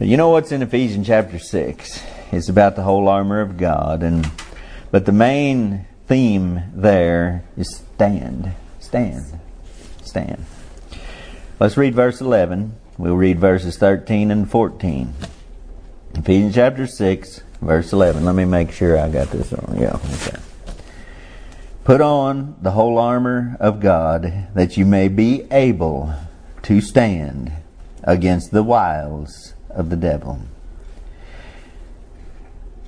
You know what's in Ephesians chapter 6? It's about the whole armor of God and but the main theme there is stand. Stand. Stand. Let's read verse 11. We'll read verses 13 and 14. Ephesians chapter 6, verse 11. Let me make sure I got this on. Yeah, okay. Put on the whole armor of God that you may be able to stand against the wiles of the devil.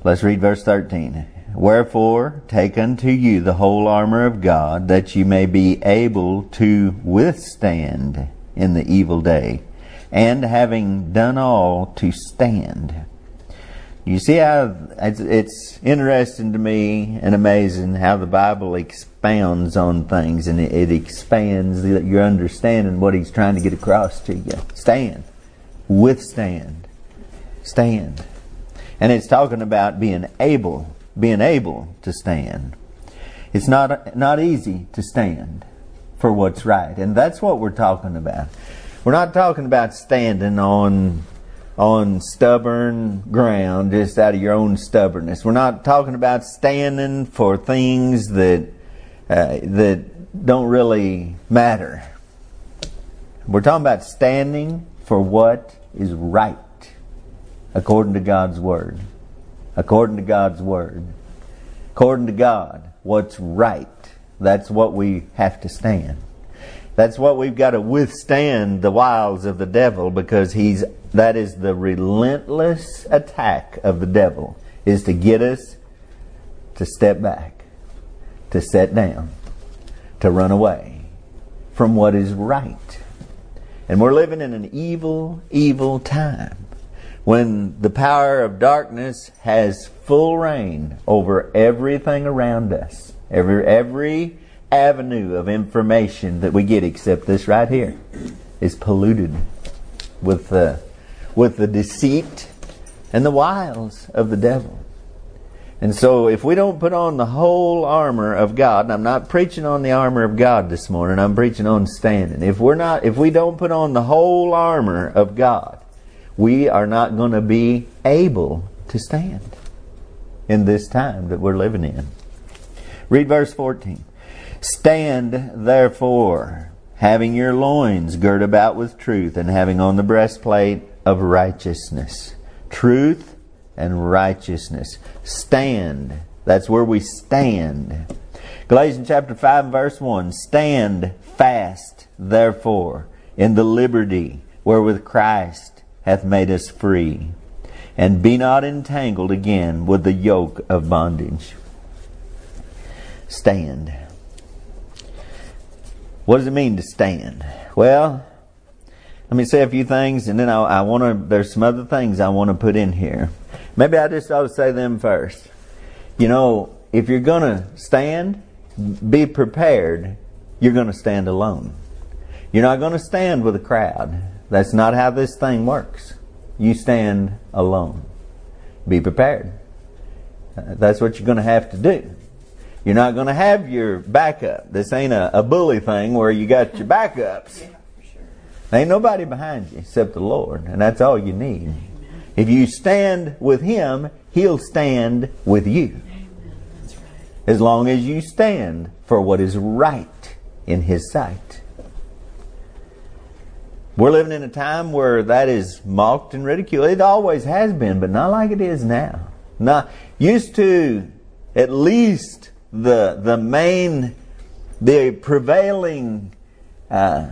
Let's read verse 13. Wherefore, take unto you the whole armor of God, that you may be able to withstand in the evil day, and having done all, to stand. You see how it's, it's interesting to me and amazing how the Bible expounds on things, and it, it expands your understanding what He's trying to get across to you. Stand, withstand, stand, and it's talking about being able being able to stand. It's not, not easy to stand for what's right. And that's what we're talking about. We're not talking about standing on, on stubborn ground just out of your own stubbornness. We're not talking about standing for things that, uh, that don't really matter. We're talking about standing for what is right according to God's Word according to God's Word. According to God, what's right. That's what we have to stand. That's what we've got to withstand the wiles of the devil because he's that is the relentless attack of the devil is to get us to step back, to sit down, to run away from what is right. And we're living in an evil, evil time when the power of darkness has full reign over everything around us, every, every avenue of information that we get except this right here is polluted with the, with the deceit and the wiles of the devil. And so if we don't put on the whole armor of God, and I'm not preaching on the armor of God this morning, I'm preaching on standing. If we're not, if we don't put on the whole armor of God, we are not going to be able to stand in this time that we're living in. Read verse 14. Stand therefore, having your loins girt about with truth, and having on the breastplate of righteousness. Truth and righteousness. Stand. That's where we stand. Galatians chapter 5 verse 1. Stand fast, therefore, in the liberty wherewith Christ hath made us free. And be not entangled again with the yoke of bondage. Stand. What does it mean to stand? Well, let me say a few things and then I, I want to, there's some other things I want to put in here. Maybe I just ought to say them first. You know, if you're going to stand, be prepared, you're going to stand alone. You're not going to stand with a crowd. That's not how this thing works. You stand alone. Be prepared. That's what you're going to have to do. You're not going to have your backup. This ain't a, a bully thing where you got your backups. Yeah, sure. Ain't nobody behind you except the Lord, and that's all you need. If you stand with Him, He'll stand with you. As long as you stand for what is right in His sight. We're living in a time where that is mocked and ridiculed. It always has been, but not like it is now. Not used to at least the the main the prevailing uh,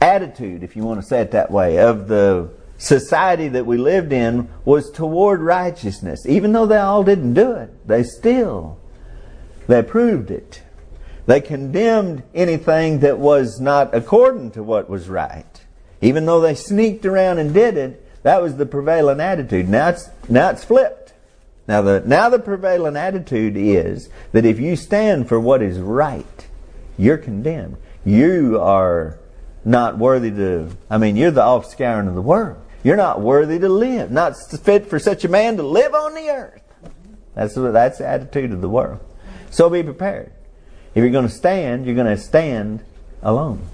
attitude, if you want to say it that way, of the society that we lived in was toward righteousness. Even though they all didn't do it, they still they proved it. They condemned anything that was not according to what was right. Even though they sneaked around and did it, that was the prevailing attitude. Now it's, now it's flipped. Now the, now the prevailing attitude is that if you stand for what is right, you're condemned. You are not worthy to, I mean, you're the offscouring of the world. You're not worthy to live, not fit for such a man to live on the earth. That's, that's the attitude of the world. So be prepared. If you're going to stand, you're going to stand alone.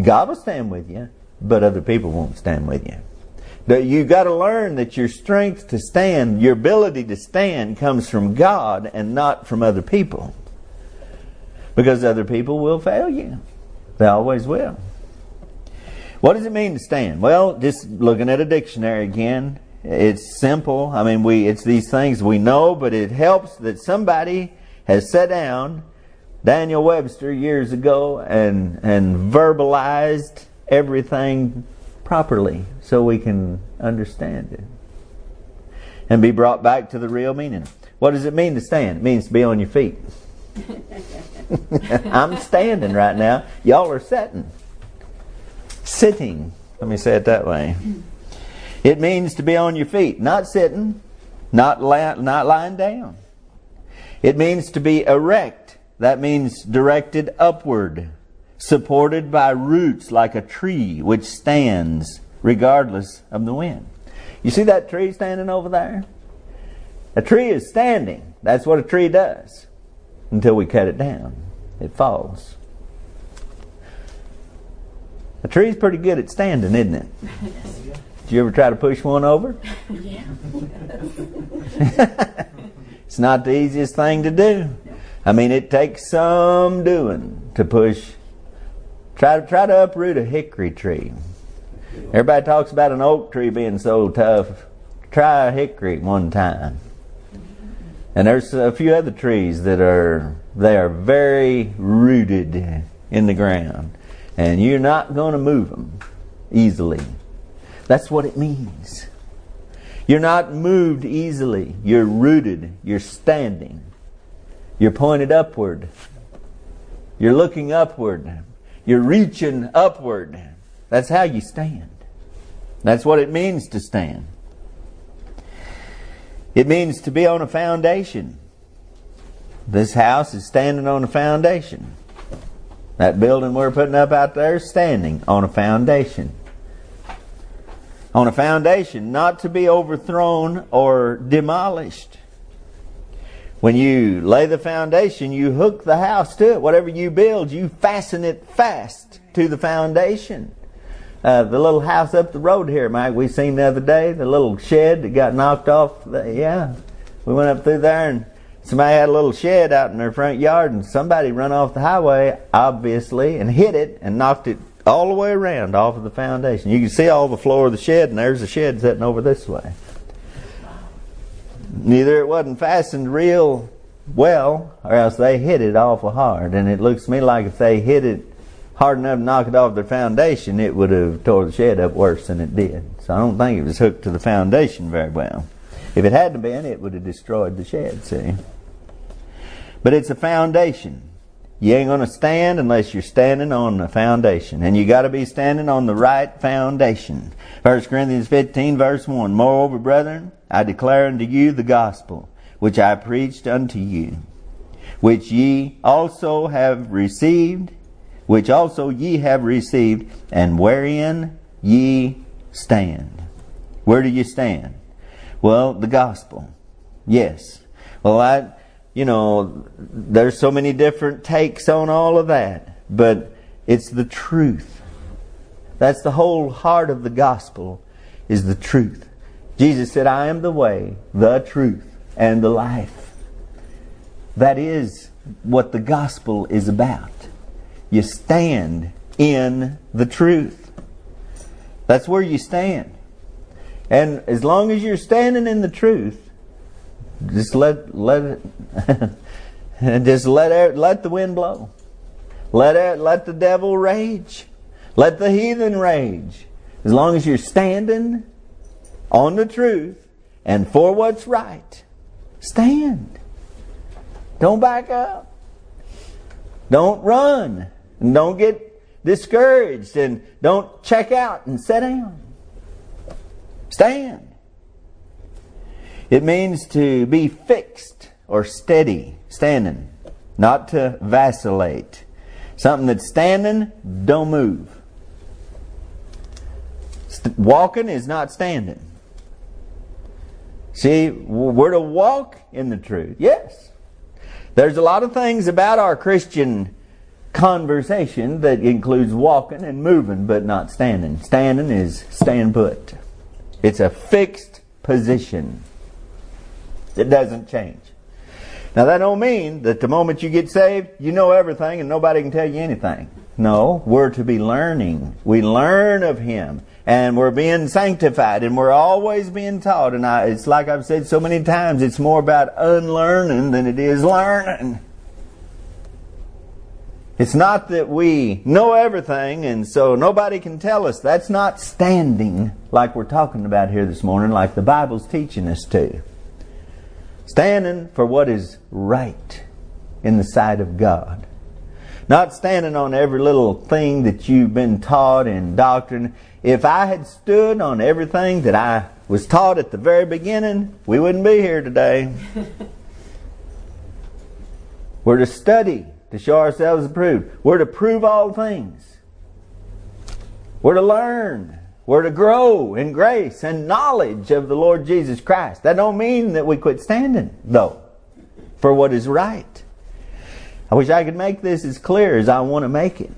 God will stand with you, but other people won't stand with you. you've got to learn that your strength to stand, your ability to stand, comes from God and not from other people. Because other people will fail you. They always will. What does it mean to stand? Well, just looking at a dictionary again, it's simple. I mean, we it's these things we know, but it helps that somebody has sat down, Daniel Webster years ago, and and verbalized everything properly so we can understand it and be brought back to the real meaning. What does it mean to stand? It means to be on your feet. I'm standing right now. Y'all are sitting. Sitting. Let me say it that way. It means to be on your feet, not sitting, not, la- not lying down. It means to be erect. That means directed upward, supported by roots like a tree which stands regardless of the wind. You see that tree standing over there? A tree is standing. That's what a tree does until we cut it down. It falls. A tree's pretty good at standing, isn't it? Did you ever try to push one over? Yeah. it's not the easiest thing to do. I mean, it takes some doing to push. Try to try to uproot a hickory tree. Everybody talks about an oak tree being so tough. Try a hickory one time. And there's a few other trees that are they are very rooted in the ground, and you're not going to move them easily. That's what it means. You're not moved easily. You're rooted. You're standing. You're pointed upward. You're looking upward. You're reaching upward. That's how you stand. That's what it means to stand. It means to be on a foundation. This house is standing on a foundation. That building we're putting up out there is standing on a foundation on a foundation, not to be overthrown or demolished. When you lay the foundation, you hook the house to it. Whatever you build, you fasten it fast to the foundation. Uh, the little house up the road here, Mike, we seen the other day, the little shed that got knocked off. Yeah, we went up through there and somebody had a little shed out in their front yard and somebody run off the highway, obviously, and hit it and knocked it all the way around off of the foundation. You can see all the floor of the shed, and there's the shed sitting over this way. Neither it wasn't fastened real well, or else they hit it awful hard. And it looks to me like if they hit it hard enough to knock it off their foundation, it would have tore the shed up worse than it did. So I don't think it was hooked to the foundation very well. If it hadn't been, it would have destroyed the shed, see? But it's a foundation. You ain't going to stand unless you're standing on the foundation. And you got to be standing on the right foundation. 1 Corinthians 15 verse 1. Moreover, brethren, I declare unto you the gospel, which I preached unto you, which ye also have received, which also ye have received, and wherein ye stand. Where do you stand? Well, the gospel. Yes. Well, I, you know, there's so many different takes on all of that, but it's the truth. That's the whole heart of the gospel is the truth. Jesus said, I am the way, the truth, and the life. That is what the gospel is about. You stand in the truth. That's where you stand. And as long as you're standing in the truth, just let let just let let the wind blow. Let let the devil rage. Let the heathen rage. As long as you're standing on the truth and for what's right, stand. Don't back up. Don't run. And don't get discouraged and don't check out and sit down. Stand. It means to be fixed or steady, standing, not to vacillate. Something that's standing, don't move. St- walking is not standing. See, we're to walk in the truth. Yes. There's a lot of things about our Christian conversation that includes walking and moving but not standing. Standing is stand put. It's a fixed position. It doesn't change. Now that don't mean that the moment you get saved, you know everything and nobody can tell you anything. No, we're to be learning. We learn of Him and we're being sanctified and we're always being taught. And I, it's like I've said so many times, it's more about unlearning than it is learning. It's not that we know everything and so nobody can tell us. That's not standing like we're talking about here this morning, like the Bible's teaching us to. Standing for what is right in the sight of God. Not standing on every little thing that you've been taught in doctrine. If I had stood on everything that I was taught at the very beginning, we wouldn't be here today. We're to study to show ourselves approved. We're to prove all things. We're to learn. We're to grow in grace and knowledge of the Lord Jesus Christ. That don't mean that we quit standing, though, for what is right. I wish I could make this as clear as I want to make it.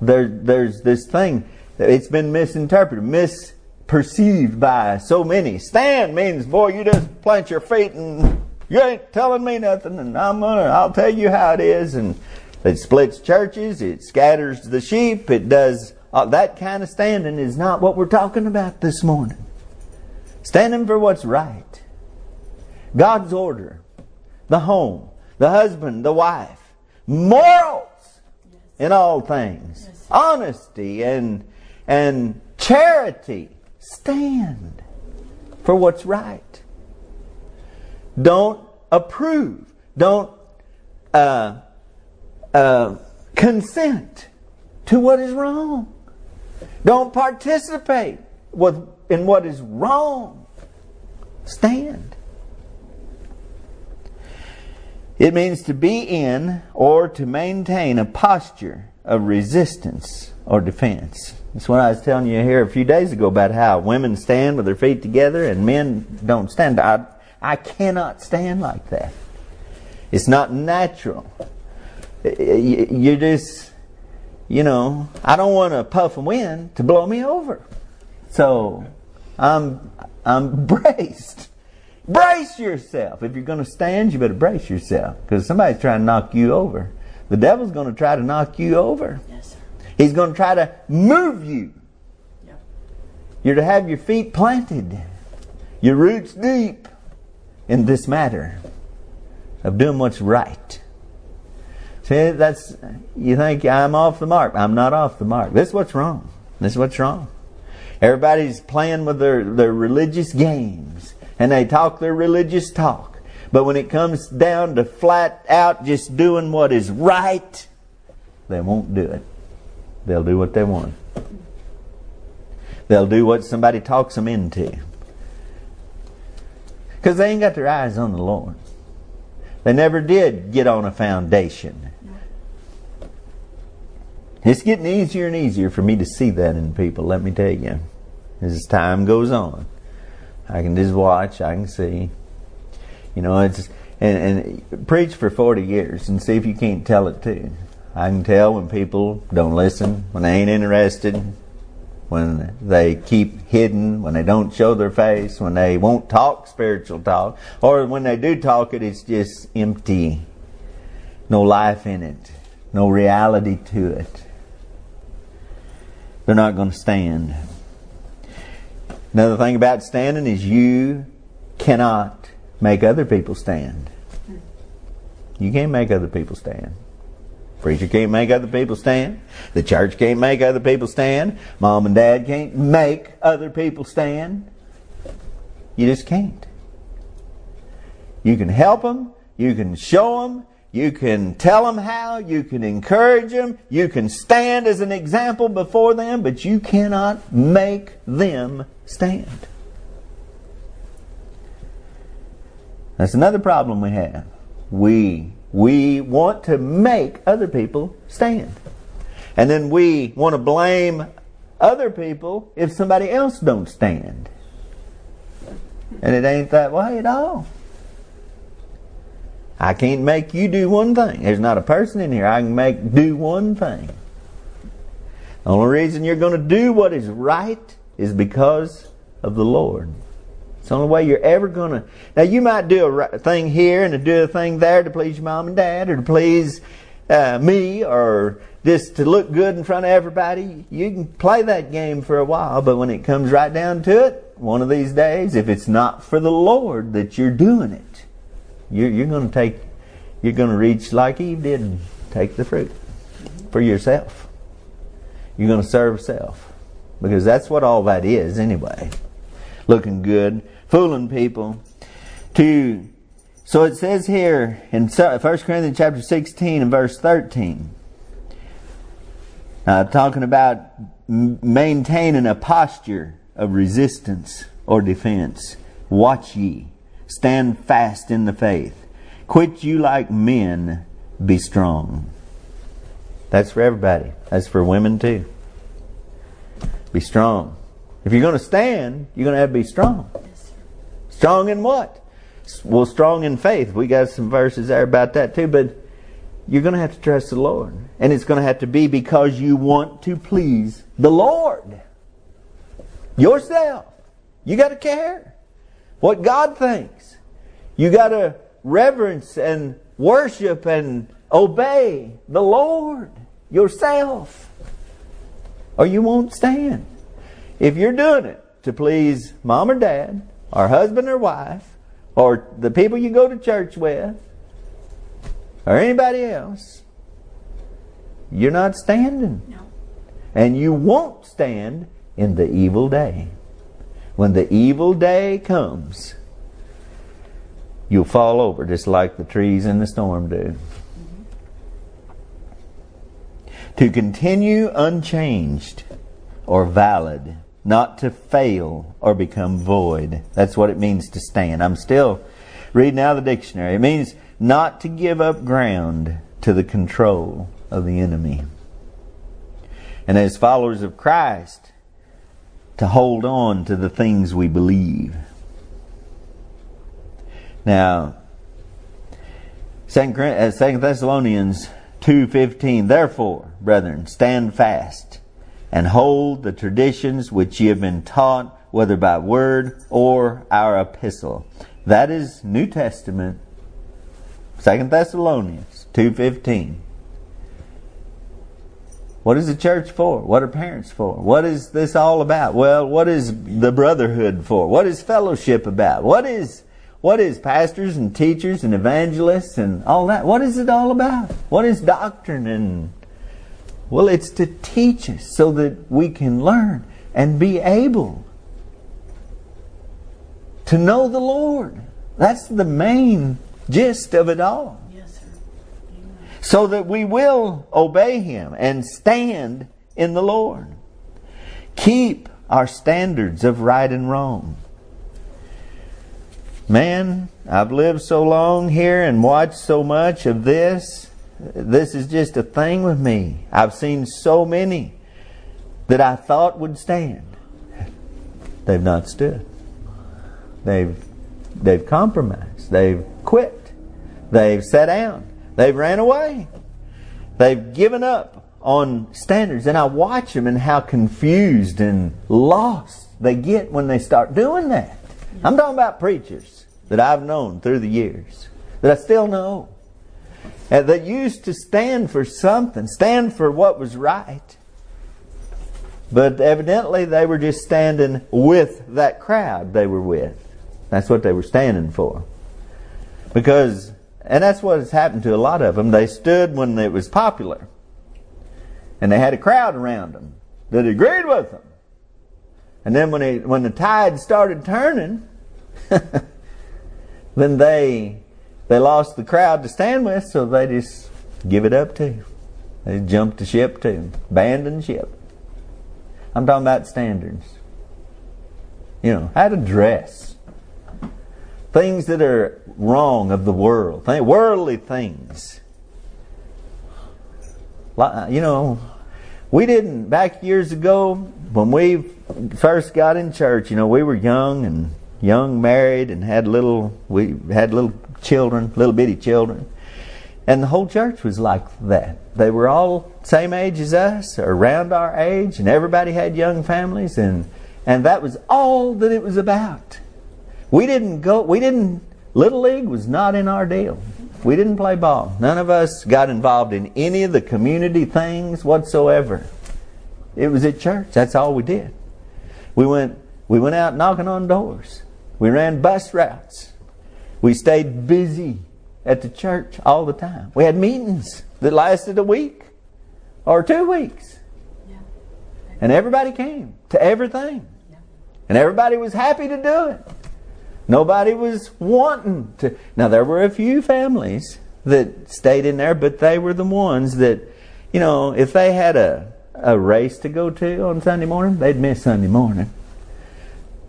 There, there's this thing it's been misinterpreted, misperceived by so many. Stand means, boy, you just plant your feet and you ain't telling me nothing, and I'm gonna, I'll tell you how it is, and it splits churches, it scatters the sheep, it does uh, that kind of standing is not what we're talking about this morning. Standing for what's right. God's order, the home, the husband, the wife, morals in all things, yes. honesty and and charity. Stand for what's right. Don't approve. Don't uh, uh, consent to what is wrong. Don't participate with, in what is wrong. Stand. It means to be in or to maintain a posture of resistance or defense. That's what I was telling you here a few days ago about how women stand with their feet together and men don't stand. I, I cannot stand like that. It's not natural you just, you know, I don't want a puff of wind to blow me over. So I'm, I'm braced. Brace yourself. If you're going to stand, you better brace yourself because somebody's trying to knock you over. The devil's going to try to knock you over. Yes, sir. He's going to try to move you. Yep. You're to have your feet planted, your roots deep in this matter of doing what's right. See, that's, you think I'm off the mark. I'm not off the mark. This is what's wrong. This is what's wrong. Everybody's playing with their, their religious games and they talk their religious talk. But when it comes down to flat out just doing what is right, they won't do it. They'll do what they want. They'll do what somebody talks them into. Because they ain't got their eyes on the Lord. They never did get on a foundation. It's getting easier and easier for me to see that in people, let me tell you. As time goes on, I can just watch, I can see. You know, it's and, and preach for 40 years and see if you can't tell it too. I can tell when people don't listen, when they ain't interested, when they keep hidden, when they don't show their face, when they won't talk spiritual talk, or when they do talk it, it's just empty. No life in it, no reality to it they're not going to stand. Another thing about standing is you cannot make other people stand. You can't make other people stand. Preacher can't make other people stand. The church can't make other people stand. Mom and dad can't make other people stand. You just can't. You can help them. You can show them. You can tell them how, you can encourage them, you can stand as an example before them, but you cannot make them stand. That's another problem we have. We we want to make other people stand. And then we want to blame other people if somebody else don't stand. And it ain't that way at all. I can't make you do one thing. There's not a person in here I can make do one thing. The only reason you're going to do what is right is because of the Lord. It's the only way you're ever going to. Now, you might do a thing here and do a thing there to please your mom and dad or to please uh, me or just to look good in front of everybody. You can play that game for a while, but when it comes right down to it, one of these days, if it's not for the Lord that you're doing it, you're, you're going to take, you're going to reach like Eve did and take the fruit for yourself. You're going to serve self. Because that's what all that is anyway. Looking good, fooling people. To, so it says here in 1 Corinthians chapter 16 and verse 13, uh, talking about maintaining a posture of resistance or defense. Watch ye Stand fast in the faith. Quit you like men. Be strong. That's for everybody. That's for women too. Be strong. If you're going to stand, you're going to have to be strong. Strong in what? Well, strong in faith. We got some verses there about that too, but you're going to have to trust the Lord. And it's going to have to be because you want to please the Lord. Yourself. You got to care what God thinks. You got to reverence and worship and obey the Lord yourself, or you won't stand. If you're doing it to please mom or dad, or husband or wife, or the people you go to church with, or anybody else, you're not standing. No. And you won't stand in the evil day when the evil day comes, you'll fall over just like the trees in the storm do. Mm-hmm. To continue unchanged or valid, not to fail or become void. That's what it means to stand. I'm still reading out of the dictionary. It means not to give up ground to the control of the enemy. And as followers of Christ, to hold on to the things we believe. Now, uh, Thessalonians 2.15, Therefore, brethren, stand fast and hold the traditions which ye have been taught, whether by word or our epistle. That is New Testament, Second Thessalonians 2.15. What is the church for? What are parents for? What is this all about? Well, what is the brotherhood for? What is fellowship about? What is what is pastors and teachers and evangelists and all that? What is it all about? What is doctrine and well, it's to teach us so that we can learn and be able to know the Lord. That's the main gist of it all Yes, so that we will obey Him and stand in the Lord. Keep our standards of right and wrong. Man, I've lived so long here and watched so much of this. This is just a thing with me. I've seen so many that I thought would stand. They've not stood. They've they've compromised. They've quit. They've sat down. They've ran away. They've given up on standards. And I watch them and how confused and lost they get when they start doing that. I'm talking about preachers that I've known through the years, that I still know, Uh, that used to stand for something, stand for what was right. But evidently they were just standing with that crowd they were with. That's what they were standing for. Because and that's what has happened to a lot of them. They stood when it was popular. And they had a crowd around them that agreed with them. And then when, when the tide started turning, then they, they lost the crowd to stand with, so they just give it up too. They jumped the ship too. Abandoned ship. I'm talking about standards. You know, how to dress things that are wrong of the world, worldly things. Uh, you know, we didn't, back years ago, when we first got in church, you know, we were young and young married and had little, we had little children, little bitty children. And the whole church was like that. They were all same age as us, or around our age, and everybody had young families, and and that was all that it was about. We didn't go. We didn't. Little league was not in our deal. We didn't play ball. None of us got involved in any of the community things whatsoever. It was at church. That's all we did. We went. We went out knocking on doors. We ran bus routes. We stayed busy at the church all the time. We had meetings that lasted a week or two weeks. And everybody came to everything. And everybody was happy to do it. Nobody was wanting to. Now, there were a few families that stayed in there, but they were the ones that, you know, if they had a, a race to go to on Sunday morning, they'd miss Sunday morning.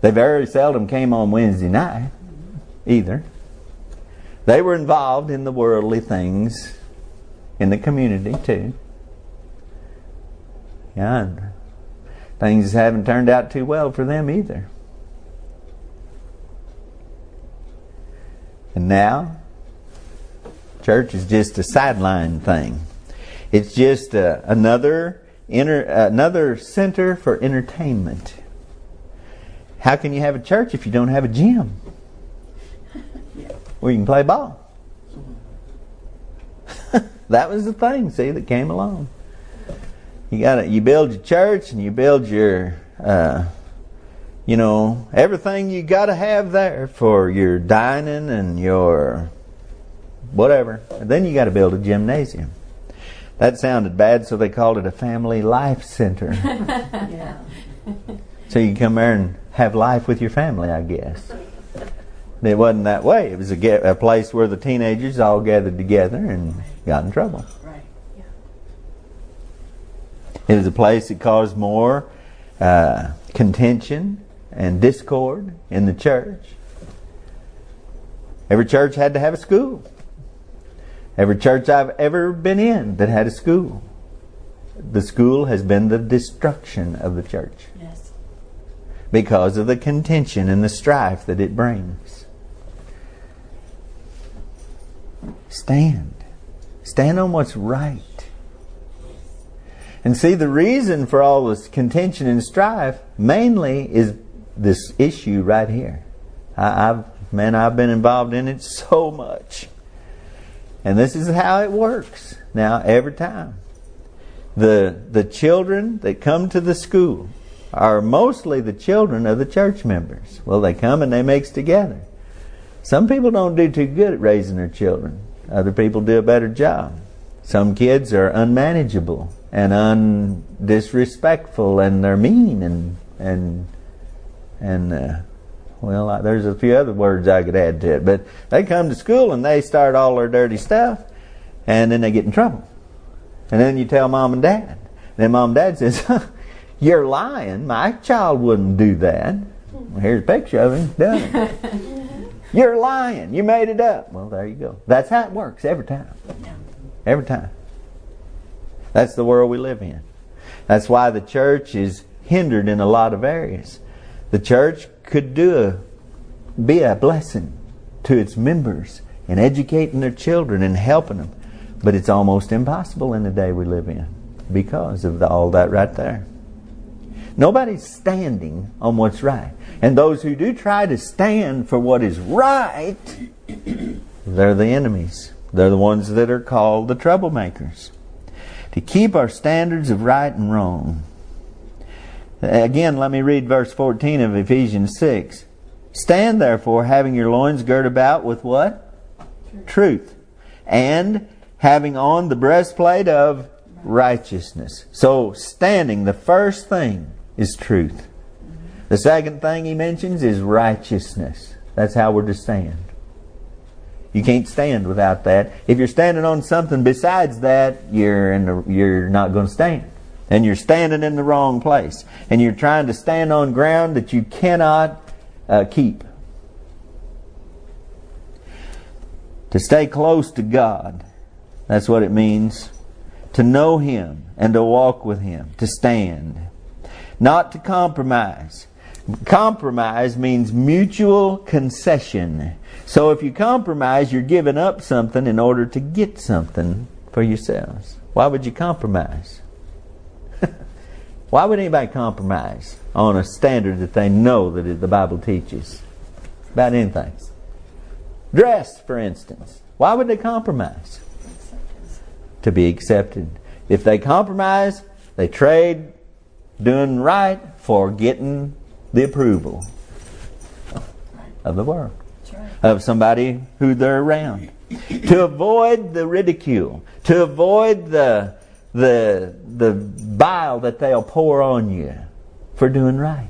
They very seldom came on Wednesday night either. They were involved in the worldly things in the community too. Yeah, things haven't turned out too well for them either. And now, church is just a sideline thing. It's just uh, another inter, another center for entertainment. How can you have a church if you don't have a gym? Where you can play ball. that was the thing, see, that came along. You got to you build your church and you build your, uh, you know, everything you got to have there for your dining and your whatever. And then you got to build a gymnasium. That sounded bad, so they called it a family life center. yeah. So you can come there and have life with your family, I guess. It wasn't that way. It was a, a place where the teenagers all gathered together and got in trouble. Right. Yeah. It was a place that caused more uh, contention and discord in the church. Every church had to have a school. Every church I've ever been in that had a school. The school has been the destruction of the church. Yes. Because of the contention and the strife that it brings. Stand. Stand on what's right. And see, the reason for all this contention and strife mainly is this issue right here. I, have man, I've been involved in it so much. And this is how it works now every time. The, the children that come to the school are mostly the children of the church members. Well, they come and they mix together. Some people don't do too good at raising their children. Other people do a better job. Some kids are unmanageable and undisrespectful, and they're mean and and and uh, well, there's a few other words I could add to it. But they come to school and they start all their dirty stuff, and then they get in trouble. And then you tell mom and dad. Then mom and dad says, "You're lying. My child wouldn't do that." Well, here's a picture of him done. You're lying. You made it up. Well, there you go. That's how it works every time. Every time. That's the world we live in. That's why the church is hindered in a lot of areas. The church could do a, be a blessing to its members in educating their children and helping them, but it's almost impossible in the day we live in because of the, all that right there. Nobody's standing on what's right. And those who do try to stand for what is right, they're the enemies. They're the ones that are called the troublemakers. To keep our standards of right and wrong. Again, let me read verse 14 of Ephesians 6. Stand therefore, having your loins girt about with what? Truth. Truth. And having on the breastplate of righteousness. So, standing, the first thing is truth. The second thing he mentions is righteousness. That's how we're to stand. You can't stand without that. If you're standing on something besides that, you're in the, you're not going to stand. And you're standing in the wrong place. And you're trying to stand on ground that you cannot uh, keep. To stay close to God. That's what it means. To know Him and to walk with Him. To stand not to compromise. Compromise means mutual concession. So if you compromise, you're giving up something in order to get something for yourselves. Why would you compromise? Why would anybody compromise on a standard that they know that the Bible teaches about anything? Dress, for instance. Why would they compromise? To be accepted. If they compromise, they trade doing right for getting the approval of the world, of somebody who they're around. to avoid the ridicule, to avoid the, the, the bile that they'll pour on you for doing right.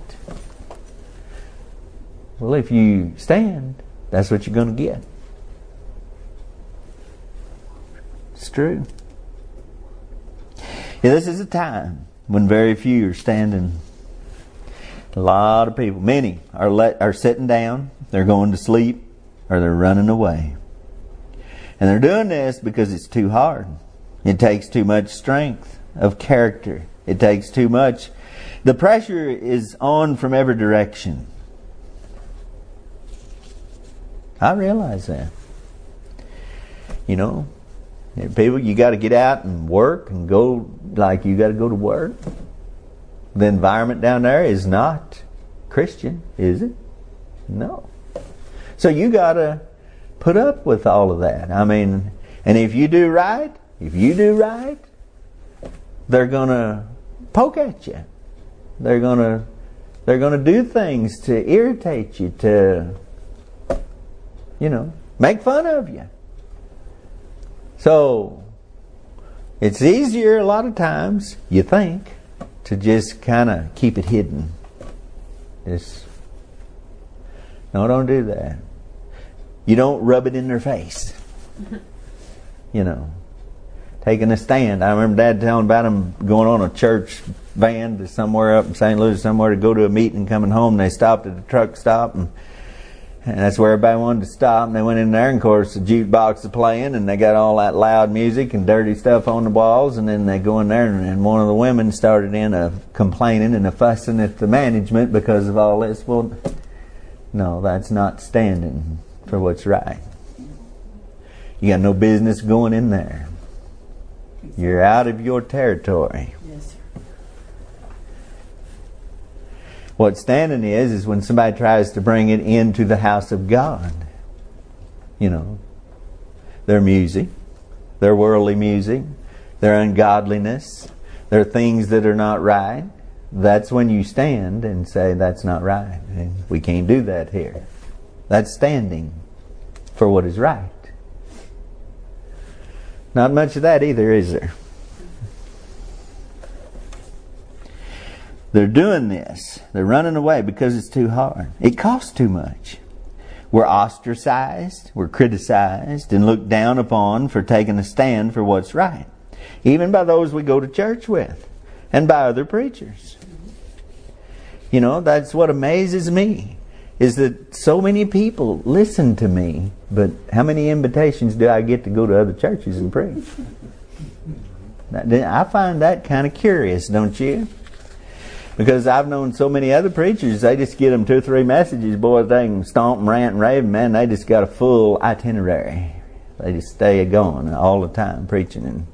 Well, if you stand, that's what you're going to get. It's true. Yeah, this is a time when very few are standing. A lot of people, many are let, are sitting down, they're going to sleep, or they're running away. And they're doing this because it's too hard. It takes too much strength of character. It takes too much. The pressure is on from every direction. I realize that. You know, people, you got to get out and work and go like you got to go to work. The environment down there is not Christian, is it? No. So you got to put up with all of that. I mean, and if you do right, if you do right, they're going to poke at you. They're going to they're going to do things to irritate you to you know, make fun of you. So, it's easier a lot of times, you think, to just kind of keep it hidden. Just, no, don't do that. You don't rub it in their face. you know, taking a stand. I remember Dad telling about him going on a church van to somewhere up in St. Louis, somewhere to go to a meeting, coming home. They stopped at a truck stop and and that's where everybody wanted to stop. And they went in there, and of course, the jukebox is playing, and they got all that loud music and dirty stuff on the walls. And then they go in there, and, and one of the women started in a complaining and a fussing at the management because of all this. Well, no, that's not standing for what's right. You got no business going in there. You're out of your territory. What standing is, is when somebody tries to bring it into the house of God. You know, their music, their worldly music, their ungodliness, their things that are not right. That's when you stand and say, that's not right. And we can't do that here. That's standing for what is right. Not much of that either, is there? They're doing this. They're running away because it's too hard. It costs too much. We're ostracized, we're criticized, and looked down upon for taking a stand for what's right, even by those we go to church with and by other preachers. You know, that's what amazes me is that so many people listen to me, but how many invitations do I get to go to other churches and preach? I find that kind of curious, don't you? Because I've known so many other preachers, they just get them two or three messages, boy, they can stomp and rant and rave, man, they just got a full itinerary. They just stay going all the time preaching, and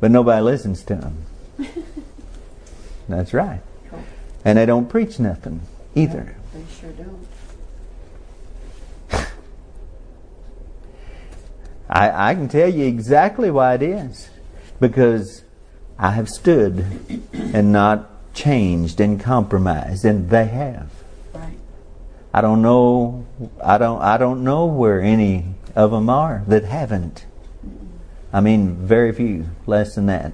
but nobody listens to them. That's right, and they don't preach nothing either. they sure don't. I, I can tell you exactly why it is, because I have stood and not changed and compromised, and they have. Right. I don't know. I don't. I don't know where any of them are that haven't. I mean, very few, less than that,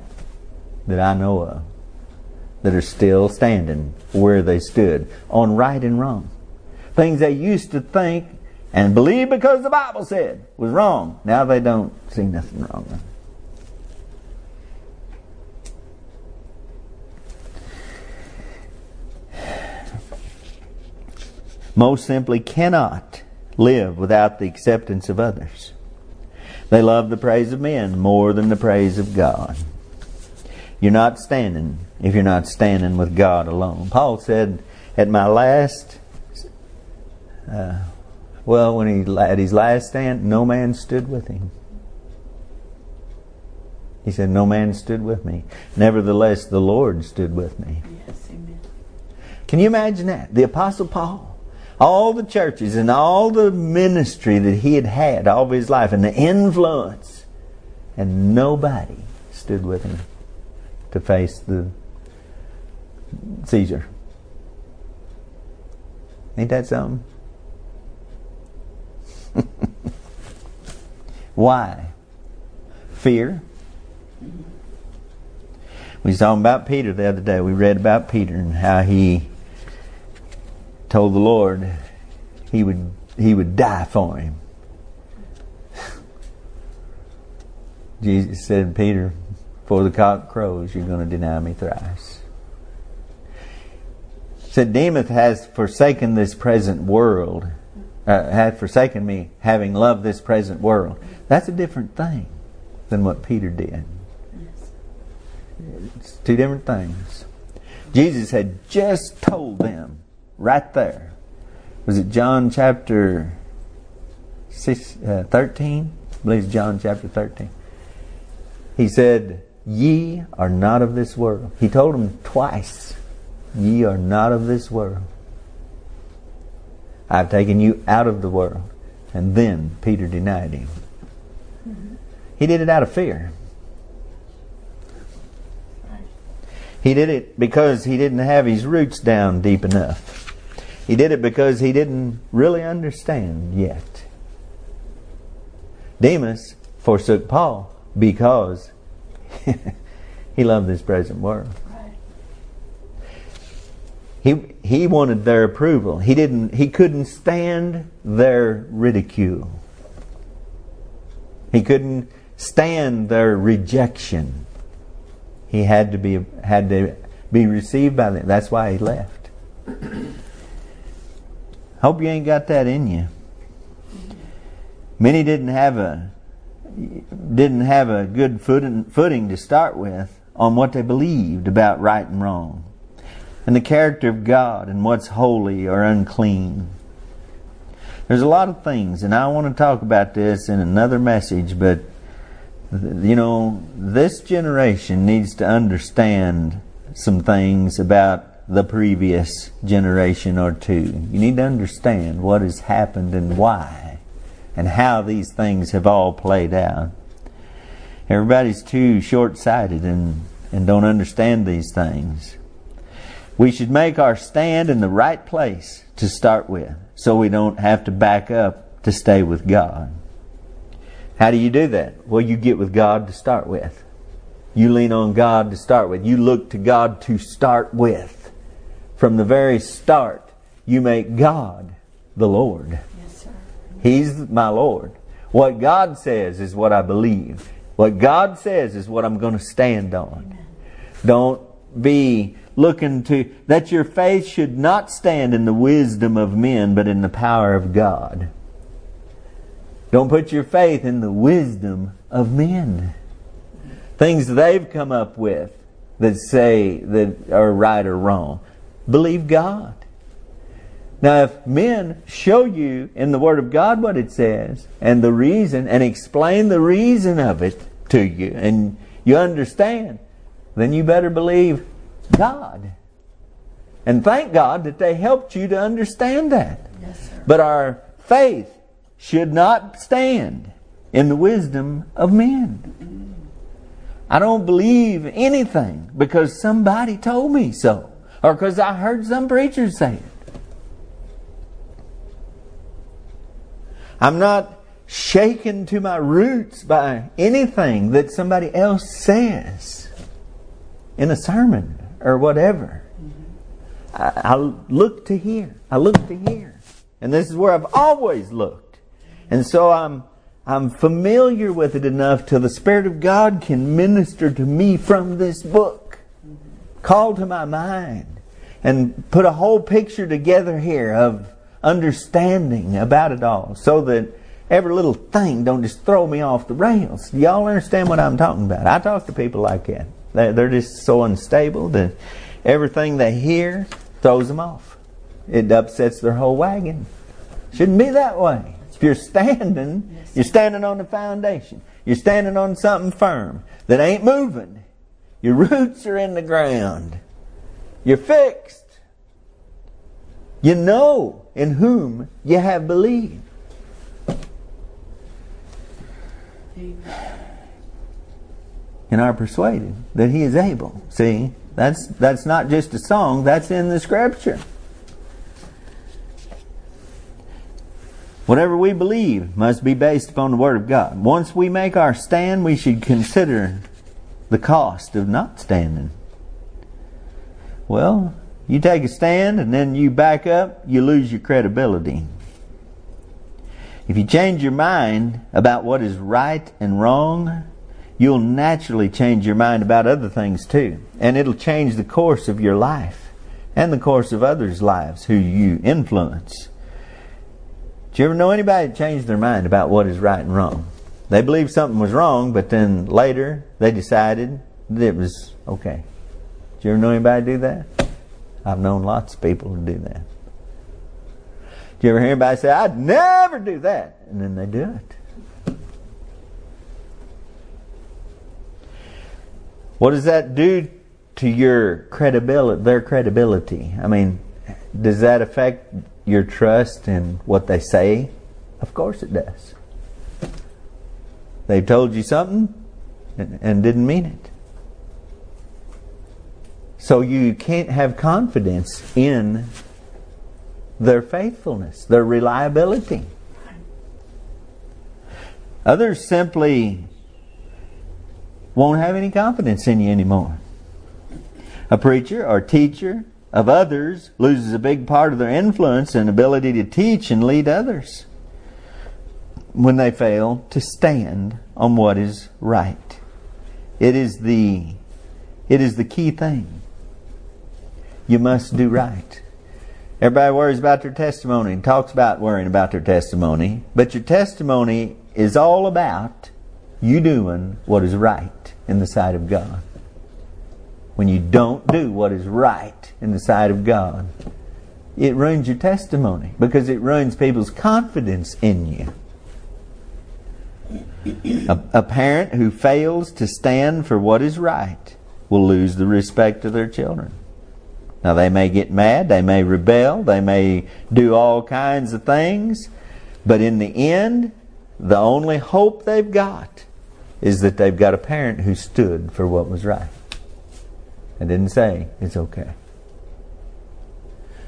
that I know of, that are still standing where they stood on right and wrong. Things they used to think and believe because the Bible said was wrong. Now they don't see nothing wrong most simply cannot live without the acceptance of others. They love the praise of men more than the praise of God. you're not standing if you're not standing with God alone. Paul said, at my last, uh, well, when he at his last stand, no man stood with him. He said, No man stood with me. Nevertheless, the Lord stood with me. Yes, amen. Can you imagine that? The Apostle Paul, all the churches and all the ministry that he had had all of his life and the influence, and nobody stood with him to face the Caesar. Ain't that something? Why? Fear. We was talking about Peter the other day. We read about Peter and how he told the Lord he would he would die for him. Jesus said, Peter, before the cock crows, you're going to deny me thrice. Said Demas has forsaken this present world, uh, had forsaken me, having loved this present world. That's a different thing than what Peter did. It's two different things. Jesus had just told them right there. Was it John chapter six, uh, 13? I believe it's John chapter 13. He said, Ye are not of this world. He told them twice, Ye are not of this world. I've taken you out of the world. And then Peter denied him. He did it out of fear. He did it because he didn't have his roots down deep enough. He did it because he didn't really understand yet. Demas forsook Paul because he loved this present world. He he wanted their approval. He didn't he couldn't stand their ridicule. He couldn't stand their rejection. He had to be had to be received by them. That's why he left. Hope you ain't got that in you. Many didn't have a didn't have a good footing, footing to start with on what they believed about right and wrong, and the character of God and what's holy or unclean. There's a lot of things, and I want to talk about this in another message, but you know, this generation needs to understand some things about the previous generation or two. You need to understand what has happened and why, and how these things have all played out. Everybody's too short sighted and, and don't understand these things. We should make our stand in the right place to start with so we don't have to back up to stay with God. How do you do that? Well, you get with God to start with. You lean on God to start with. You look to God to start with. From the very start, you make God the Lord. Yes, sir. He's my Lord. What God says is what I believe. What God says is what I'm going to stand on. Don't be looking to, that your faith should not stand in the wisdom of men, but in the power of God. Don't put your faith in the wisdom of men. Things they've come up with that say that are right or wrong. Believe God. Now, if men show you in the Word of God what it says and the reason and explain the reason of it to you and you understand, then you better believe God. And thank God that they helped you to understand that. Yes, sir. But our faith should not stand in the wisdom of men. Mm-hmm. I don't believe anything because somebody told me so or because I heard some preacher say it. I'm not shaken to my roots by anything that somebody else says in a sermon or whatever. I, I look to here. I look to here. And this is where I've always looked. And so I'm I'm familiar with it enough till the Spirit of God can minister to me from this book. Call to my mind and put a whole picture together here of understanding about it all so that every little thing don't just throw me off the rails. Do y'all understand what I'm talking about? I talk to people like that. They're just so unstable that everything they hear throws them off. It upsets their whole wagon. Shouldn't be that way. If you're standing, you're standing on the foundation. You're standing on something firm that ain't moving. Your roots are in the ground. You're fixed. You know in whom you have believed. And are persuaded that he is able. See, that's that's not just a song, that's in the scripture. Whatever we believe must be based upon the Word of God. Once we make our stand, we should consider the cost of not standing. Well, you take a stand and then you back up, you lose your credibility. If you change your mind about what is right and wrong, you'll naturally change your mind about other things too. And it'll change the course of your life and the course of others' lives who you influence. Do you ever know anybody that changed their mind about what is right and wrong? They believed something was wrong, but then later they decided that it was okay. Do you ever know anybody do that? I've known lots of people who do that. Do you ever hear anybody say, I'd never do that? And then they do it. What does that do to your credibility, their credibility? I mean, does that affect your trust in what they say? Of course it does. They've told you something and, and didn't mean it. So you can't have confidence in their faithfulness, their reliability. Others simply won't have any confidence in you anymore. A preacher or teacher of others loses a big part of their influence and ability to teach and lead others when they fail to stand on what is right. It is the it is the key thing. You must do right. Everybody worries about their testimony and talks about worrying about their testimony, but your testimony is all about you doing what is right in the sight of God when you don't do what is right in the sight of God, it ruins your testimony because it ruins people's confidence in you. A, a, parent who fails to stand for what is right will lose the respect of their children. Now, they may get mad, they may rebel, they may do all kinds of things, but in the end, the only hope they've got is that they've got a parent who stood for what was right. I didn't say it's okay.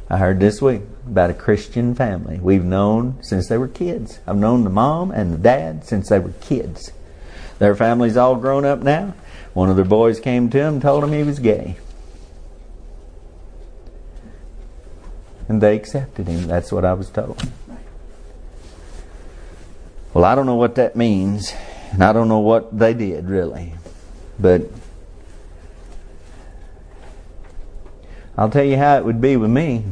I heard this week about a Christian family we've known since they were kids. I've known the mom and the dad since they were kids. Their family's all grown up now. One of their boys came to him and told him he was gay. And they accepted him. That's what I was told. Well, I don't know what that means, and I don't know what they did really. But I'll tell you how it would be with me.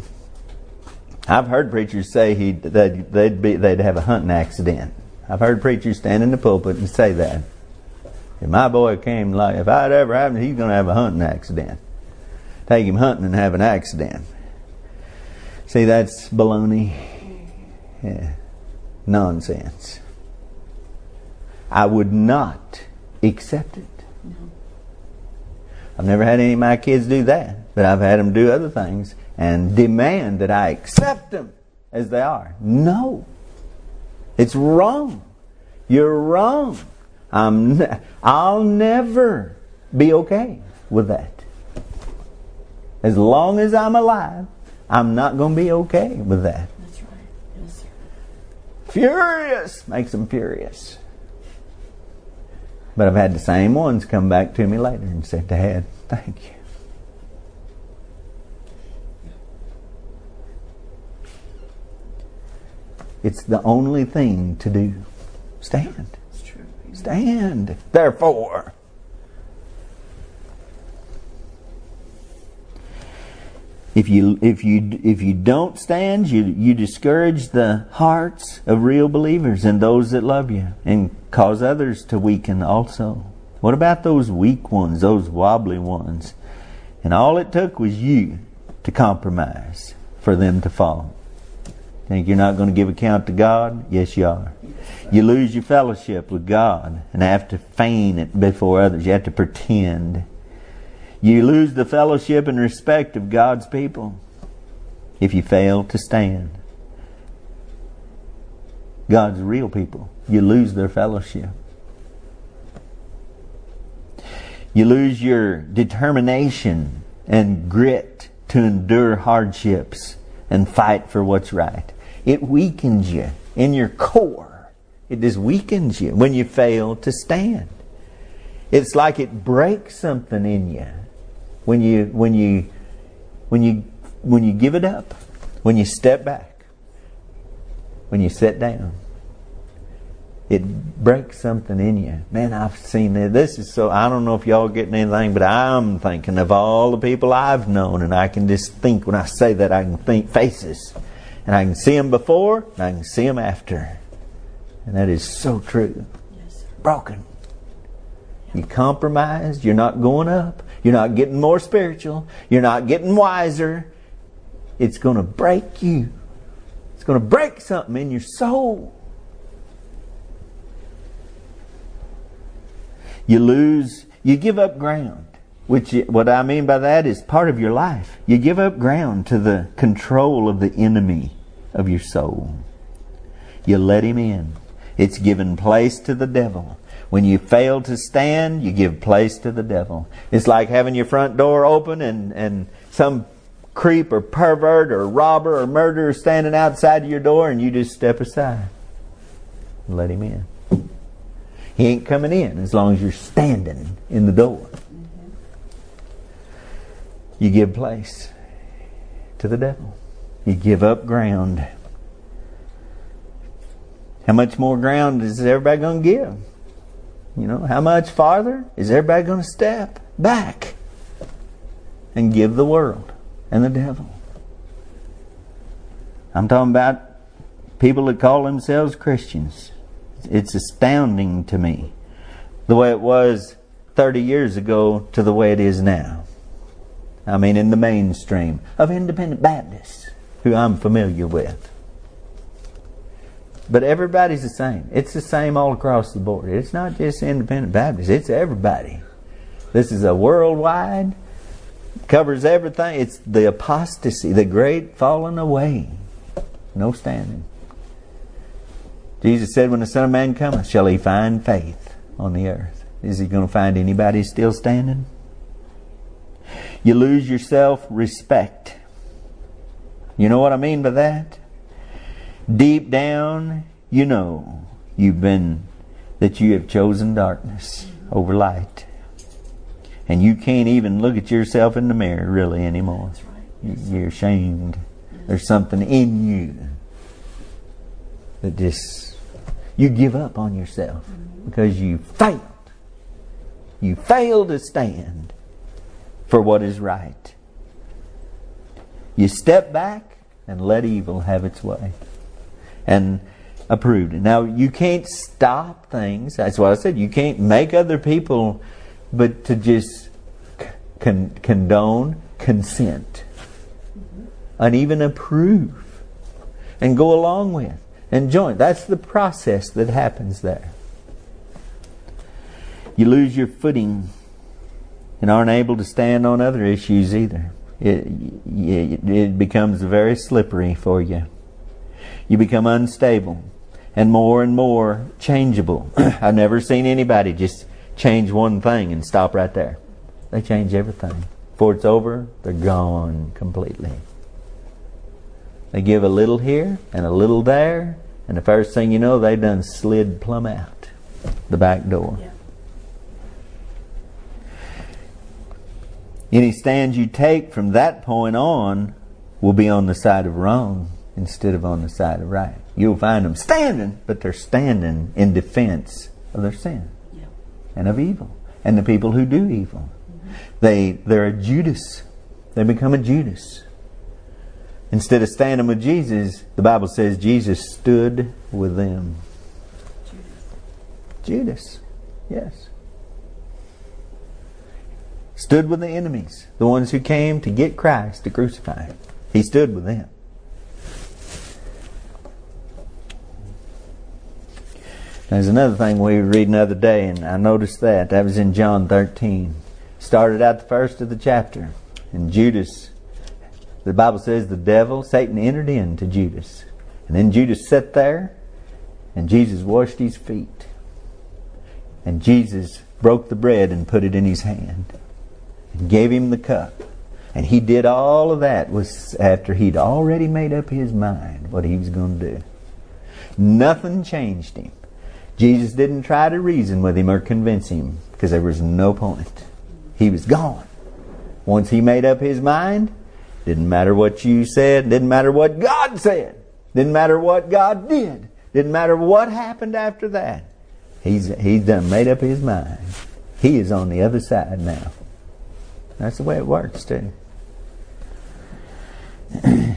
I've heard preachers say he they'd, they'd be they'd have a hunting accident. I've heard preachers stand in the pulpit and say that. If my boy came like if I'd ever happen, he's to have a hunting accident. Take him hunting and have an accident. See, that's baloney. Yeah. Nonsense. I would not accept it. I've never had any of my kids do that, but I've had them do other things and demand that I accept them as they are. No. It's wrong. You're wrong. I'm ne- I'll never be okay with that. As long as I'm alive, I'm not going to be okay with that. That's right. Yes, sir. Furious makes them furious. But I've had the same ones come back to me later and say, Dad, thank you. It's the only thing to do. Stand. It's true. Stand. Therefore. If you if you if you don't stand, you you discourage the hearts of real believers and those that love you, and cause others to weaken also. What about those weak ones, those wobbly ones? And all it took was you to compromise for them to fall. Think you're not going to give account to God? Yes, you are. You lose your fellowship with God and have to feign it before others. You have to pretend. You lose the fellowship and respect of God's people if you fail to stand. God's real people. You lose their fellowship. You lose your determination and grit to endure hardships and fight for what's right. It weakens you in your core. It just weakens you when you fail to stand. It's like it breaks something in you when you when you when you when you give it up, when you step back, when you sit down. It breaks something in you. Man, I've seen it. This is so, I don't know if y'all getting anything, but I'm thinking of all the people I've known, and I can just think, when I say that, I can think faces. And I can see them before, and I can see them after. And that is so true. Yes, Broken. You compromised. You're not going up. You're not getting more spiritual. You're not getting wiser. It's going to break you. It's going to break something in your soul. You lose, you give up ground. Which, what I mean by that is part of your life. You give up ground to the control of the enemy of your soul. You let him in. It's given place to the devil. When you fail to stand, you give place to the devil. It's like having your front door open and, and some creep or pervert or robber or murderer standing outside your door and you just step aside and let him in. He ain't coming in as long as you're standing in the door. You give place to the devil. You give up ground. How much more ground is everybody going to give? You know, how much farther is everybody going to step back and give the world and the devil? I'm talking about people that call themselves Christians. It's astounding to me the way it was 30 years ago to the way it is now. I mean, in the mainstream of independent Baptists, who I'm familiar with. But everybody's the same. It's the same all across the board. It's not just independent Baptists, it's everybody. This is a worldwide, covers everything. It's the apostasy, the great falling away. No standing. Jesus said, When the Son of Man cometh, shall he find faith on the earth? Is he going to find anybody still standing? You lose your self respect. You know what I mean by that? Deep down, you know you've been, that you have chosen darkness over light. And you can't even look at yourself in the mirror really anymore. You're ashamed. There's something in you that just you give up on yourself mm-hmm. because you failed. You failed to stand for what is right. You step back and let evil have its way. And approved. Now, you can't stop things. That's what I said. You can't make other people, but to just con- condone, consent, and even approve, and go along with and join. That's the process that happens there. You lose your footing and aren't able to stand on other issues either. It, it, it becomes very slippery for you. You become unstable and more and more changeable. I've never seen anybody just change one thing and stop right there. They change everything. Before it's over, they're gone completely. They give a little here and a little there, and the first thing you know, they done slid plumb out the back door. Yeah. Any stand you take from that point on will be on the side of wrong instead of on the side of right. You'll find them standing, but they're standing in defense of their sin yeah. and of evil and the people who do evil. Mm-hmm. They they're a Judas. They become a Judas. Instead of standing with Jesus, the Bible says Jesus stood with them. Judas. Judas. Yes. stood with the enemies, the ones who came to get Christ to crucify him. He stood with them. There's another thing we were reading the other day, and I noticed that. That was in John 13. Started out the first of the chapter. And Judas, the Bible says the devil, Satan entered into Judas. And then Judas sat there, and Jesus washed his feet. And Jesus broke the bread and put it in his hand. And gave him the cup. And he did all of that was after he'd already made up his mind what he was going to do. Nothing changed him. Jesus didn't try to reason with him or convince him because there was no point. He was gone. Once he made up his mind, didn't matter what you said, didn't matter what God said, didn't matter what God did, didn't matter what happened after that. He's, he's done made up his mind. He is on the other side now. That's the way it works too.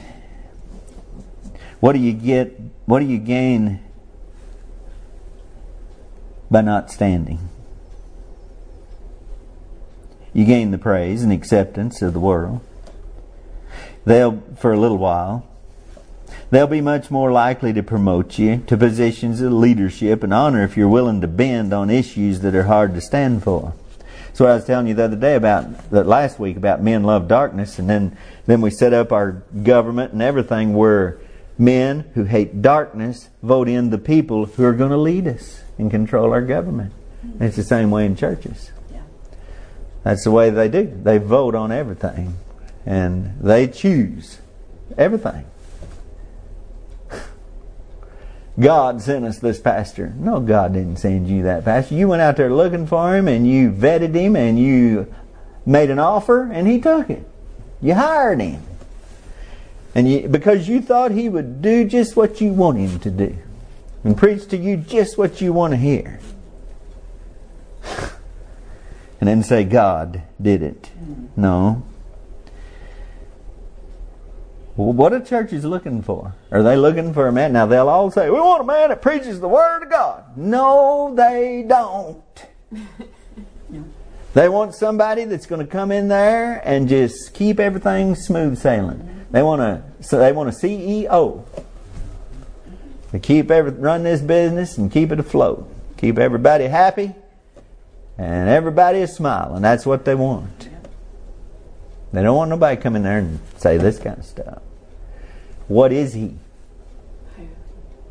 what do you get? What do you gain by not standing. You gain the praise and acceptance of the world. They'll, for a little while, they'll be much more likely to promote you to positions of leadership and honor if you're willing to bend on issues that are hard to stand for. So I was telling you the other day about that last week about men love darkness, and then then we set up our government and everything where men who hate darkness vote in the people who are going to lead us and control our government. And it's the same way in churches. Yeah. That's the way they do. They vote on everything and they choose everything. God sent us this pastor. No, God didn't send you that pastor. You went out there looking for him and you vetted him and you made an offer and he took it. You hired him. And you, because you thought he would do just what you want him to do and preach to you just what you want to hear. And then say, God did it. No. Well, what are churches looking for? Are they looking for a man? Now they'll all say, we want a man that preaches the Word of God. No, they don't. They want somebody that's going to come in there and just keep everything smooth sailing. They want a so they want a CEO to keep every run this business and keep it afloat, keep everybody happy, and everybody is smiling. That's what they want. They don't want nobody come in there and say this kind of stuff. What is he?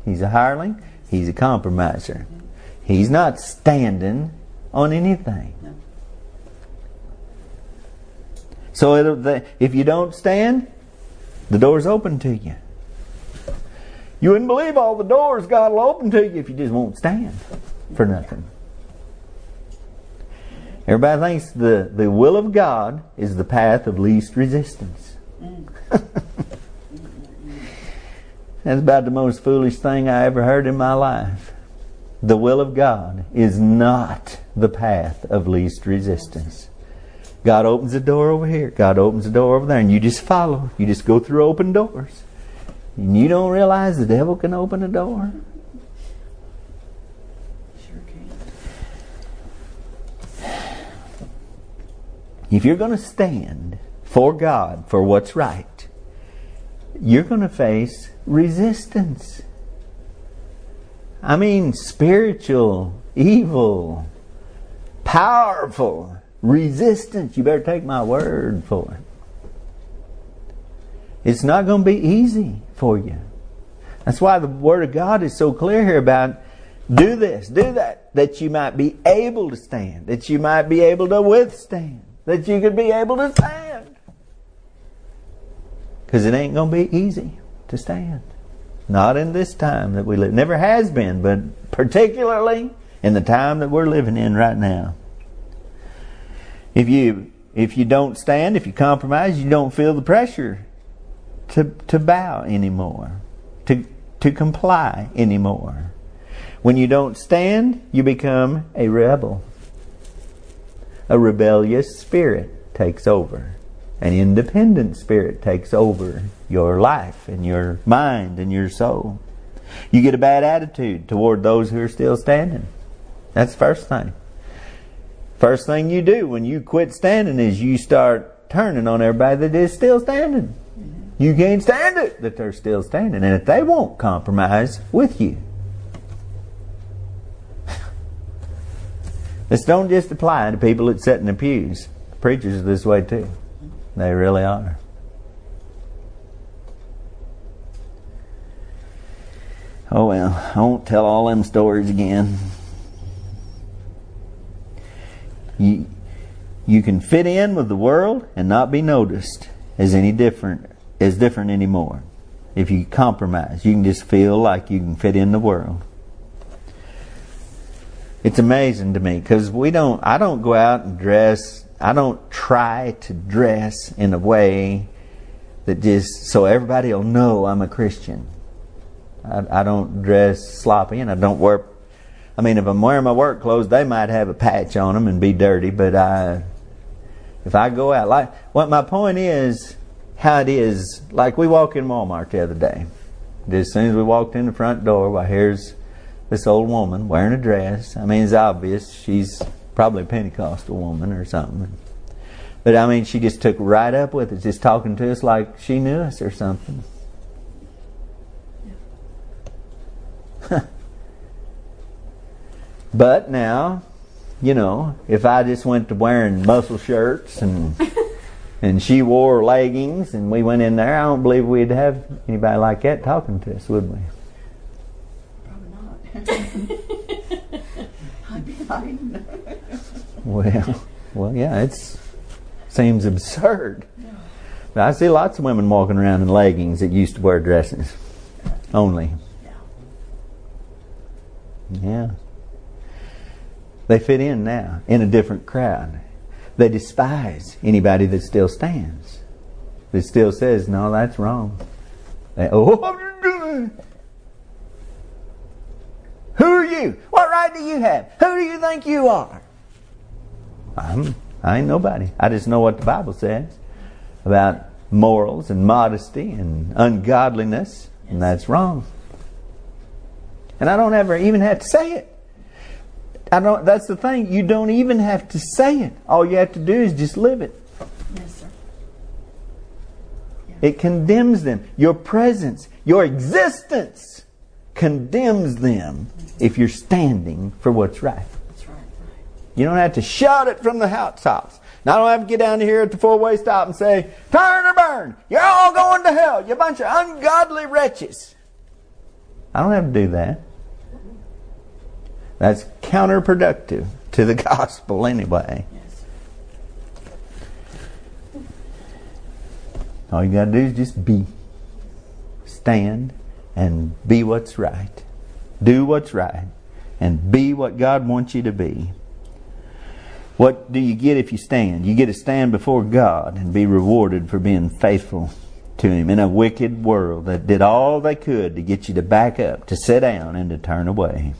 He's a hireling. He's a compromiser. He's not standing on anything. So if you don't stand, the door's open to you. You wouldn't believe all the doors God will open to you if you just won't stand for nothing. Everybody thinks the, the will of God is the path of least resistance. That's about the most foolish thing I ever heard in my life. The will of God is not the path of least resistance. God opens a door over here, God opens a door over there, and you just follow. You just go through open doors. And you don't realize the devil can open a door? Sure can. If you're going to stand for God, for what's right, you're going to face resistance. I mean, spiritual, evil, powerful resistance. You better take my word for it. It's not going to be easy for you. That's why the Word of God is so clear here about do this, do that, that you might be able to stand, that you might be able to withstand, that you could be able to stand. Because it ain't going to be easy to stand. Not in this time that we live. Never has been, but particularly in the time that we're living in right now. If you if you don't stand, if you compromise, you don't feel the pressure to, to bow anymore, to, to comply anymore. When you don't stand, you become a rebel. A rebellious spirit takes over. An independent spirit takes over your life and your mind and your soul. You get a bad attitude toward those who are still standing. That's the first thing. First thing you do when you quit standing is you start turning on everybody that is still standing. You can't stand it that they're still standing. And if they won't compromise with you, this don't just apply to people that sit in the pews. Preachers are this way too. They really are. Oh well, I won't tell all them stories again. You, you can fit in with the world and not be noticed as any different as different anymore. If you compromise, you can just feel like you can fit in the world. It's amazing to me because we don't. I don't go out and dress. I don't try to dress in a way that just so everybody will know I'm a Christian. I, I don't dress sloppy and I don't wear. I mean, if I'm wearing my work clothes, they might have a patch on them and be dirty. But I, if I go out like what my point is, how it is. Like we walk in Walmart the other day. As soon as we walked in the front door, well, here's this old woman wearing a dress. I mean, it's obvious she's probably a Pentecostal woman or something. But I mean, she just took right up with it, just talking to us like she knew us or something. but now, you know, if I just went to wearing muscle shirts and and she wore leggings and we went in there, I don't believe we'd have anybody like that talking to us, would we? Probably not. I'd be hiding. Well, well, yeah, it seems absurd. But I see lots of women walking around in leggings that used to wear dresses only. Yeah. They fit in now in a different crowd. They despise anybody that still stands, that still says, no, that's wrong. They, oh, who are you? What right do you have? Who do you think you are? I'm, I ain't nobody. I just know what the Bible says about morals and modesty and ungodliness, and that's wrong. And I don't ever even have to say it. I don't. That's the thing. You don't even have to say it. All you have to do is just live it. Yes, sir. It condemns them. Your presence, your existence, condemns them if you're standing for what's right. That's right. right. You don't have to shout it from the housetops. Now I don't have to get down here at the four-way stop and say, "Turn or burn! You're all going to hell! You bunch of ungodly wretches." I don't have to do that. That's counterproductive to the gospel anyway. Yes. All you got to do is just be. Stand and be what's right. Do what's right and be what God wants you to be. What do you get if you stand? You get to stand before God and be rewarded for being faithful to Him in a wicked world that did all they could to get you to back up, to sit down, and to turn away.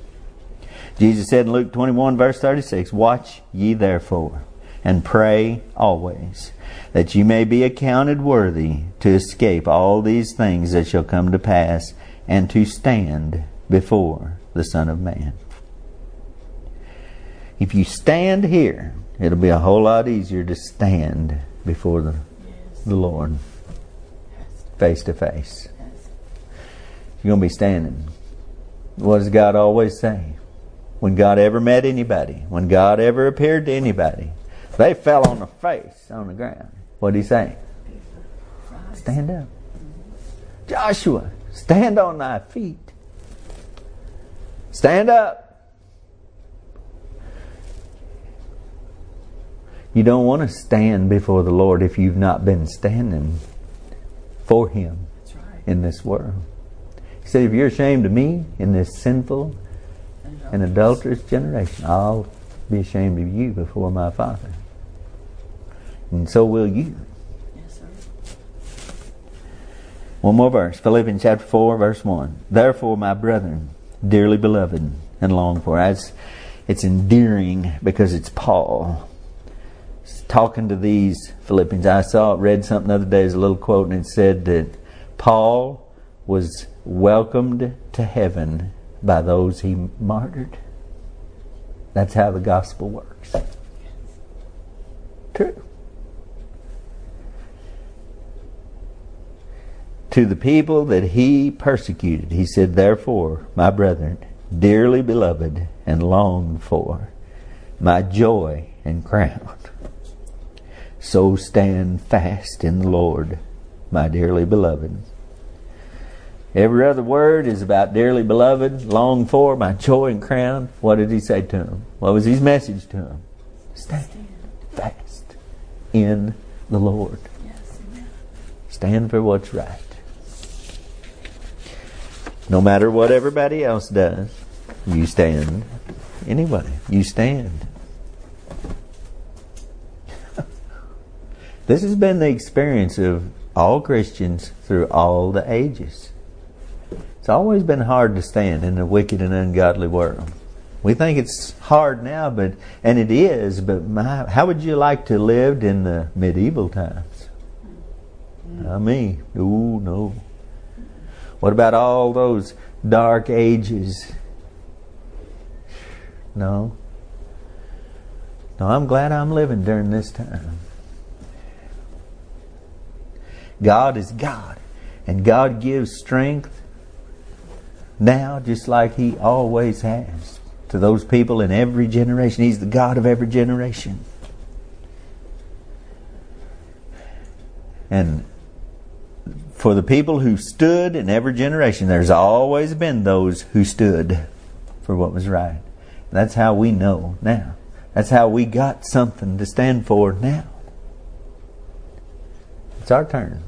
Jesus said in Luke 21, verse 36, Watch ye therefore, and pray always, that ye may be accounted worthy to escape all these things that shall come to pass, and to stand before the Son of Man. If you stand here, it'll be a whole lot easier to stand before the, Yes. the Lord face to face. You're going to be standing. What does God always say? When God ever met anybody, when God ever appeared to anybody, they fell on the face on the ground. What did he say? Stand up. Joshua, stand on thy feet. Stand up. You don't want to stand before the Lord if you've not been standing for Him right. in this world. He said, if you're ashamed of me in this sinful and adulterous generation, I'll be ashamed of you before my Father. And so will you. Yes, sir. One more verse. Philippians chapter 4, verse 1. Therefore, my brethren, dearly beloved and longed for. It's, it's endearing because it's Paul. Talking to these Philippians. I saw, read something the other day, as a little quote, and it said that Paul was welcomed to heaven by those he martyred. That's how the gospel works. True. To the people that he persecuted, he said, Therefore, my brethren, dearly beloved and longed for, my joy and crown. So stand fast in the Lord, my dearly beloved. Every other word is about dearly beloved, longed for, my joy and crown. What did he say to him? What was his message to him? Stand fast in the Lord. Stand for what's right. No matter what everybody else does, you stand. Anyway, you stand. this has been the experience of all Christians through all the ages. It's always been hard to stand in a wicked and ungodly world. We think it's hard now, but and it is. But my, how would you like to live in the medieval times? Me. Ooh, no. What about all those dark ages? No. No, I'm glad I'm living during this time. God is God, and God gives strength now just like He always has to those people in every generation. He's the God of every generation. And for the people who stood in every generation, there's always been those who stood for what was right. That's how we know now. That's how we got something to stand for now. It's our turn.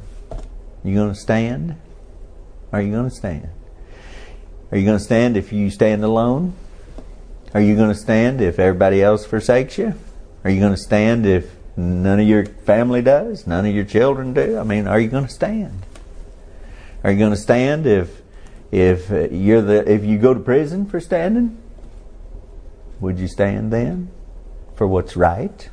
You going to stand? Are you going to stand? Are you going to stand if you stand alone? Are you going to stand if everybody else forsakes you? Are you going to stand if none of your family does? None of your children do? I mean, are you going to stand? Are you going to stand if if you're the if you go to prison for standing? Would you stand then for what's right?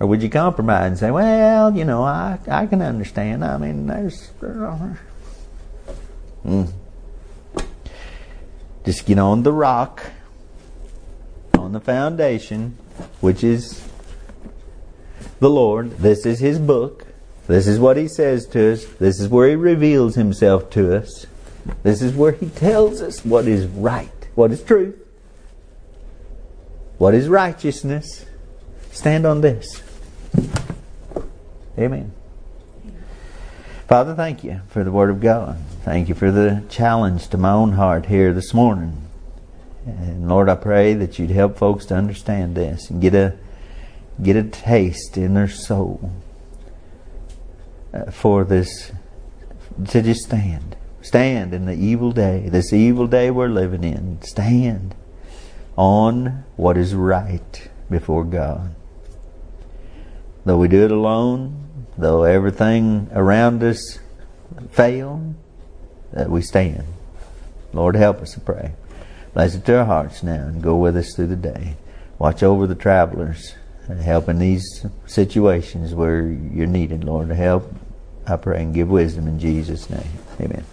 Or would you compromise and say, well, you know, I, I can understand. I mean, there's. Mm. Just get on the rock, on the foundation, which is the Lord. This is His book. This is what He says to us. This is where He reveals Himself to us. This is where He tells us what is right, what is truth, what is righteousness. Stand on this. Amen. Father, thank you for the Word of God. Thank you for the challenge to my own heart here this morning. And Lord, I pray that you'd help folks to understand this and get a get a taste in their soul uh, for this to just stand. Stand in the evil day, this evil day we're living in. Stand on what is right before God. Though we do it alone, though everything around us fail, that we stand. Lord, help us to pray. Bless it to our hearts now and go with us through the day. Watch over the travelers and help in these situations where you're needed, Lord, to help. I pray and give wisdom in Jesus' name. Amen.